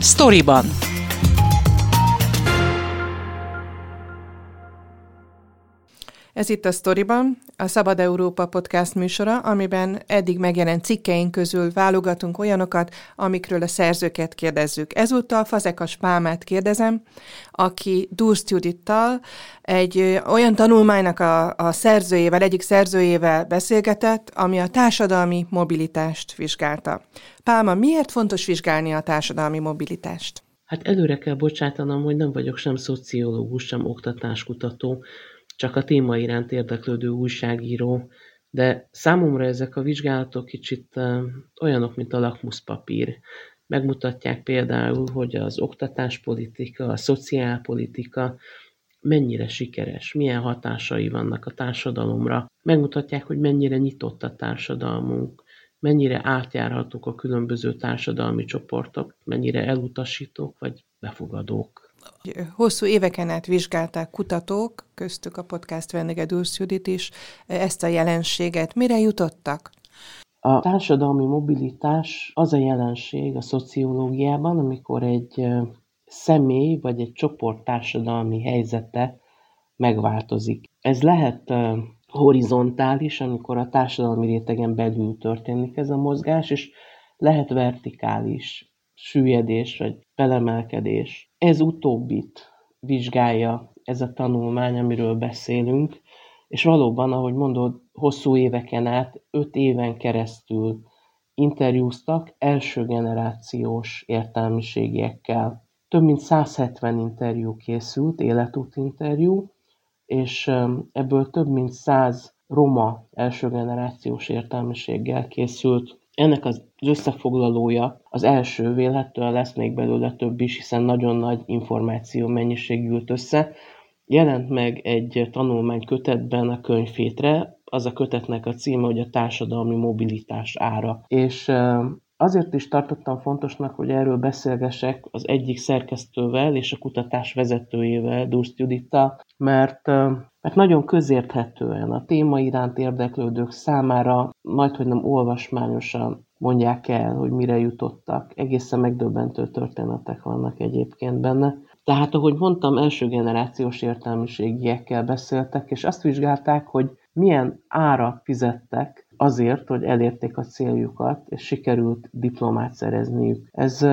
Storyban. Ez itt a Storyban, a Szabad Európa podcast műsora, amiben eddig megjelent cikkeink közül válogatunk olyanokat, amikről a szerzőket kérdezzük. Ezúttal Fazekas Pálmát kérdezem, aki Durst Judittal egy olyan tanulmánynak a, a szerzőjével, egyik szerzőjével beszélgetett, ami a társadalmi mobilitást vizsgálta. Pálma, miért fontos vizsgálni a társadalmi mobilitást? Hát előre kell bocsátanom, hogy nem vagyok sem szociológus, sem oktatáskutató, csak a téma iránt érdeklődő újságíró, de számomra ezek a vizsgálatok kicsit olyanok, mint a lakmuszpapír. Megmutatják például, hogy az oktatáspolitika, a szociálpolitika mennyire sikeres, milyen hatásai vannak a társadalomra. Megmutatják, hogy mennyire nyitott a társadalmunk, mennyire átjárhatók a különböző társadalmi csoportok, mennyire elutasítók vagy befogadók. Hosszú éveken át vizsgálták kutatók, köztük a podcast vendége Dulsz Judit is, ezt a jelenséget. Mire jutottak? A társadalmi mobilitás az a jelenség a szociológiában, amikor egy személy vagy egy csoport társadalmi helyzete megváltozik. Ez lehet horizontális, amikor a társadalmi rétegen belül történik ez a mozgás, és lehet vertikális, süllyedés vagy felemelkedés. Ez utóbbit vizsgálja ez a tanulmány, amiről beszélünk, és valóban, ahogy mondod, hosszú éveken át, öt éven keresztül interjúztak első generációs értelmiségiekkel. Több mint 170 interjú készült, életút interjú, és ebből több mint 100 roma első generációs értelmiséggel készült ennek az összefoglalója az első, vélhetően lesz még belőle több is, hiszen nagyon nagy információ mennyiség ült össze. Jelent meg egy tanulmány kötetben a könyvfétre, az a kötetnek a címe, hogy a társadalmi mobilitás ára. És azért is tartottam fontosnak, hogy erről beszélgesek az egyik szerkesztővel és a kutatás vezetőjével, Durst Judittal, mert, mert nagyon közérthetően a téma iránt érdeklődők számára majd, hogy nem olvasmányosan mondják el, hogy mire jutottak. Egészen megdöbbentő történetek vannak egyébként benne. Tehát, ahogy mondtam, első generációs értelmiségiekkel beszéltek, és azt vizsgálták, hogy milyen ára fizettek azért, hogy elérték a céljukat, és sikerült diplomát szerezniük. Ez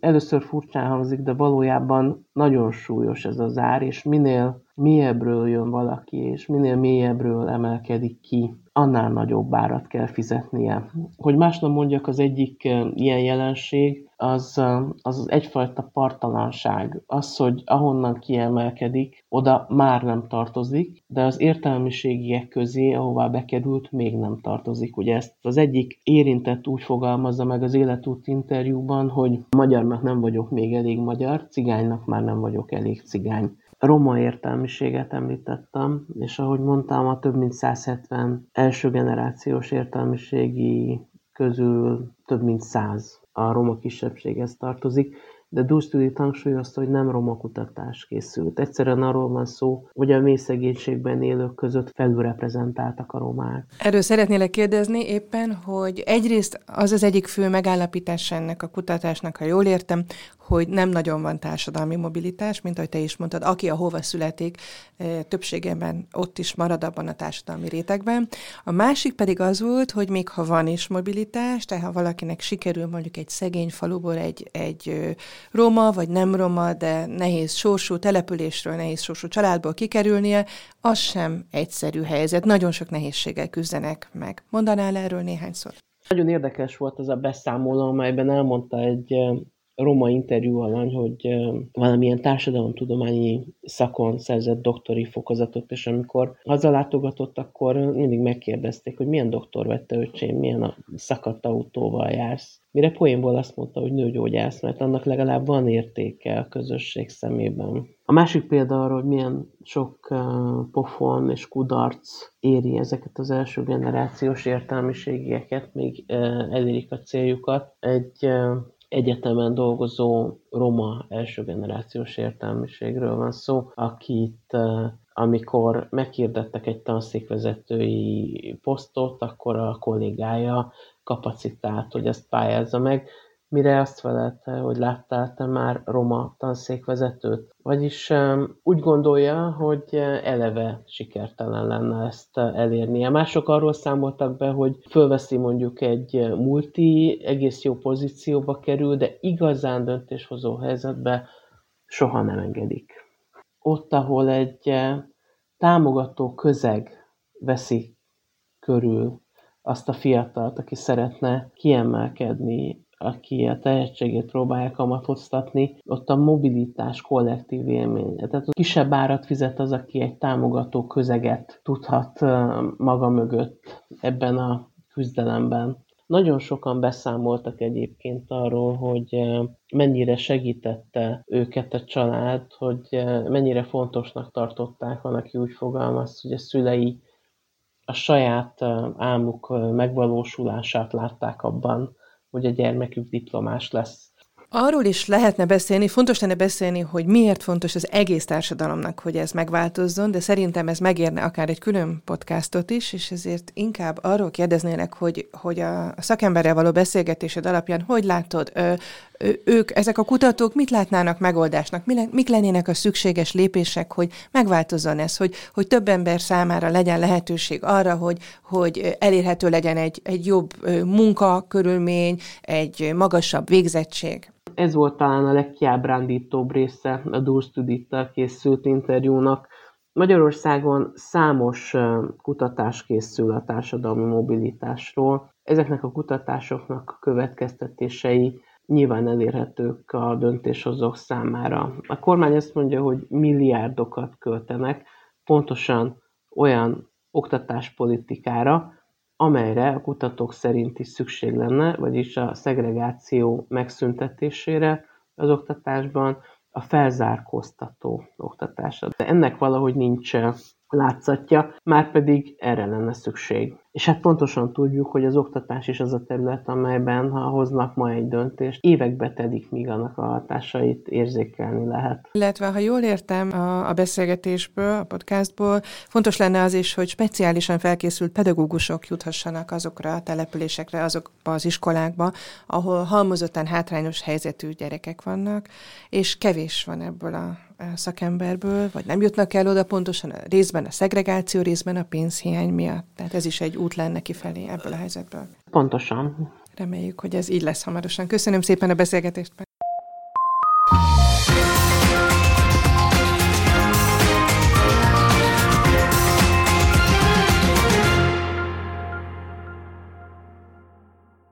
először furcsán hangzik, de valójában nagyon súlyos ez az ár, és minél mélyebbről jön valaki, és minél mélyebbről emelkedik ki, annál nagyobb árat kell fizetnie. Hogy másnap mondjak, az egyik ilyen jelenség, az, az az egyfajta partalanság. Az, hogy ahonnan kiemelkedik, oda már nem tartozik, de az értelmiségiek közé, ahová bekerült, még nem tartozik. Ugye ezt az egyik érintett úgy fogalmazza meg az életút interjúban, hogy magyarnak nem vagyok még elég magyar, cigánynak már nem vagyok elég cigány roma értelmiséget említettem, és ahogy mondtam, a több mint 170 első generációs értelmiségi közül több mint 100 a roma kisebbséghez tartozik, de Dustudi hangsúlyozta, hogy nem roma kutatás készült. Egyszerűen arról van szó, hogy a mély szegénységben élők között felülreprezentáltak a romák. Erről szeretnélek kérdezni éppen, hogy egyrészt az az egyik fő megállapítás ennek a kutatásnak, ha jól értem, hogy nem nagyon van társadalmi mobilitás, mint ahogy te is mondtad, aki a hova születik, eh, többségében ott is marad abban a társadalmi rétegben. A másik pedig az volt, hogy még ha van is mobilitás, tehát ha valakinek sikerül mondjuk egy szegény faluból egy, egy roma vagy nem roma, de nehéz sorsú településről, nehéz sorsú családból kikerülnie, az sem egyszerű helyzet. Nagyon sok nehézséggel küzdenek meg. Mondanál erről néhány szót? Nagyon érdekes volt ez a beszámoló, amelyben elmondta egy roma interjú alany, hogy valamilyen társadalomtudományi szakon szerzett doktori fokozatot, és amikor hazalátogatott, akkor mindig megkérdezték, hogy milyen doktor vette öcsém, milyen a szakadt autóval jársz. Mire poénból azt mondta, hogy nőgyógyász, mert annak legalább van értéke a közösség szemében. A másik példa arra, hogy milyen sok pofon és kudarc éri ezeket az első generációs értelmiségieket, még elérik a céljukat. Egy egyetemen dolgozó roma első generációs értelmiségről van szó, akit amikor meghirdettek egy tanszékvezetői posztot, akkor a kollégája kapacitált, hogy ezt pályázza meg, mire azt felelte, hogy láttál te már roma tanszékvezetőt. Vagyis úgy gondolja, hogy eleve sikertelen lenne ezt elérnie. Mások arról számoltak be, hogy fölveszi mondjuk egy multi, egész jó pozícióba kerül, de igazán döntéshozó helyzetbe soha nem engedik. Ott, ahol egy támogató közeg veszi körül azt a fiatalt, aki szeretne kiemelkedni, aki a tehetségét próbálja kamatoztatni, ott a mobilitás kollektív élménye. Tehát a kisebb árat fizet az, aki egy támogató közeget tudhat maga mögött ebben a küzdelemben. Nagyon sokan beszámoltak egyébként arról, hogy mennyire segítette őket a család, hogy mennyire fontosnak tartották, van, aki úgy fogalmaz, hogy a szülei a saját álmuk megvalósulását látták abban, hogy a gyermekük diplomás lesz. Arról is lehetne beszélni, fontos lenne beszélni, hogy miért fontos az egész társadalomnak, hogy ez megváltozzon, de szerintem ez megérne akár egy külön podcastot is, és ezért inkább arról kérdeznélek, hogy, hogy a szakemberrel való beszélgetésed alapján hogy látod, ö, ők, ezek a kutatók mit látnának megoldásnak, mik lennének a szükséges lépések, hogy megváltozzon ez, hogy, hogy több ember számára legyen lehetőség arra, hogy, hogy elérhető legyen egy, egy jobb munkakörülmény, egy magasabb végzettség. Ez volt talán a legkiábrándítóbb része a Durs készült interjúnak. Magyarországon számos kutatás készül a társadalmi mobilitásról. Ezeknek a kutatásoknak következtetései nyilván elérhetők a döntéshozók számára. A kormány azt mondja, hogy milliárdokat költenek pontosan olyan oktatáspolitikára, amelyre a kutatók szerint is szükség lenne, vagyis a szegregáció megszüntetésére az oktatásban, a felzárkóztató oktatásra. De ennek valahogy nincs látszatja, már pedig erre lenne szükség. És hát pontosan tudjuk, hogy az oktatás is az a terület, amelyben, ha hoznak ma egy döntést, évekbe telik, míg annak a hatásait érzékelni lehet. Illetve, ha jól értem a, a beszélgetésből, a podcastból, fontos lenne az is, hogy speciálisan felkészült pedagógusok juthassanak azokra a településekre, azokba az iskolákba, ahol halmozottan hátrányos helyzetű gyerekek vannak, és kevés van ebből a szakemberből, vagy nem jutnak el oda pontosan a részben a szegregáció, részben a pénzhiány miatt. Tehát ez is egy út lenne kifelé ebből a helyzetből. Pontosan. Reméljük, hogy ez így lesz hamarosan. Köszönöm szépen a beszélgetést.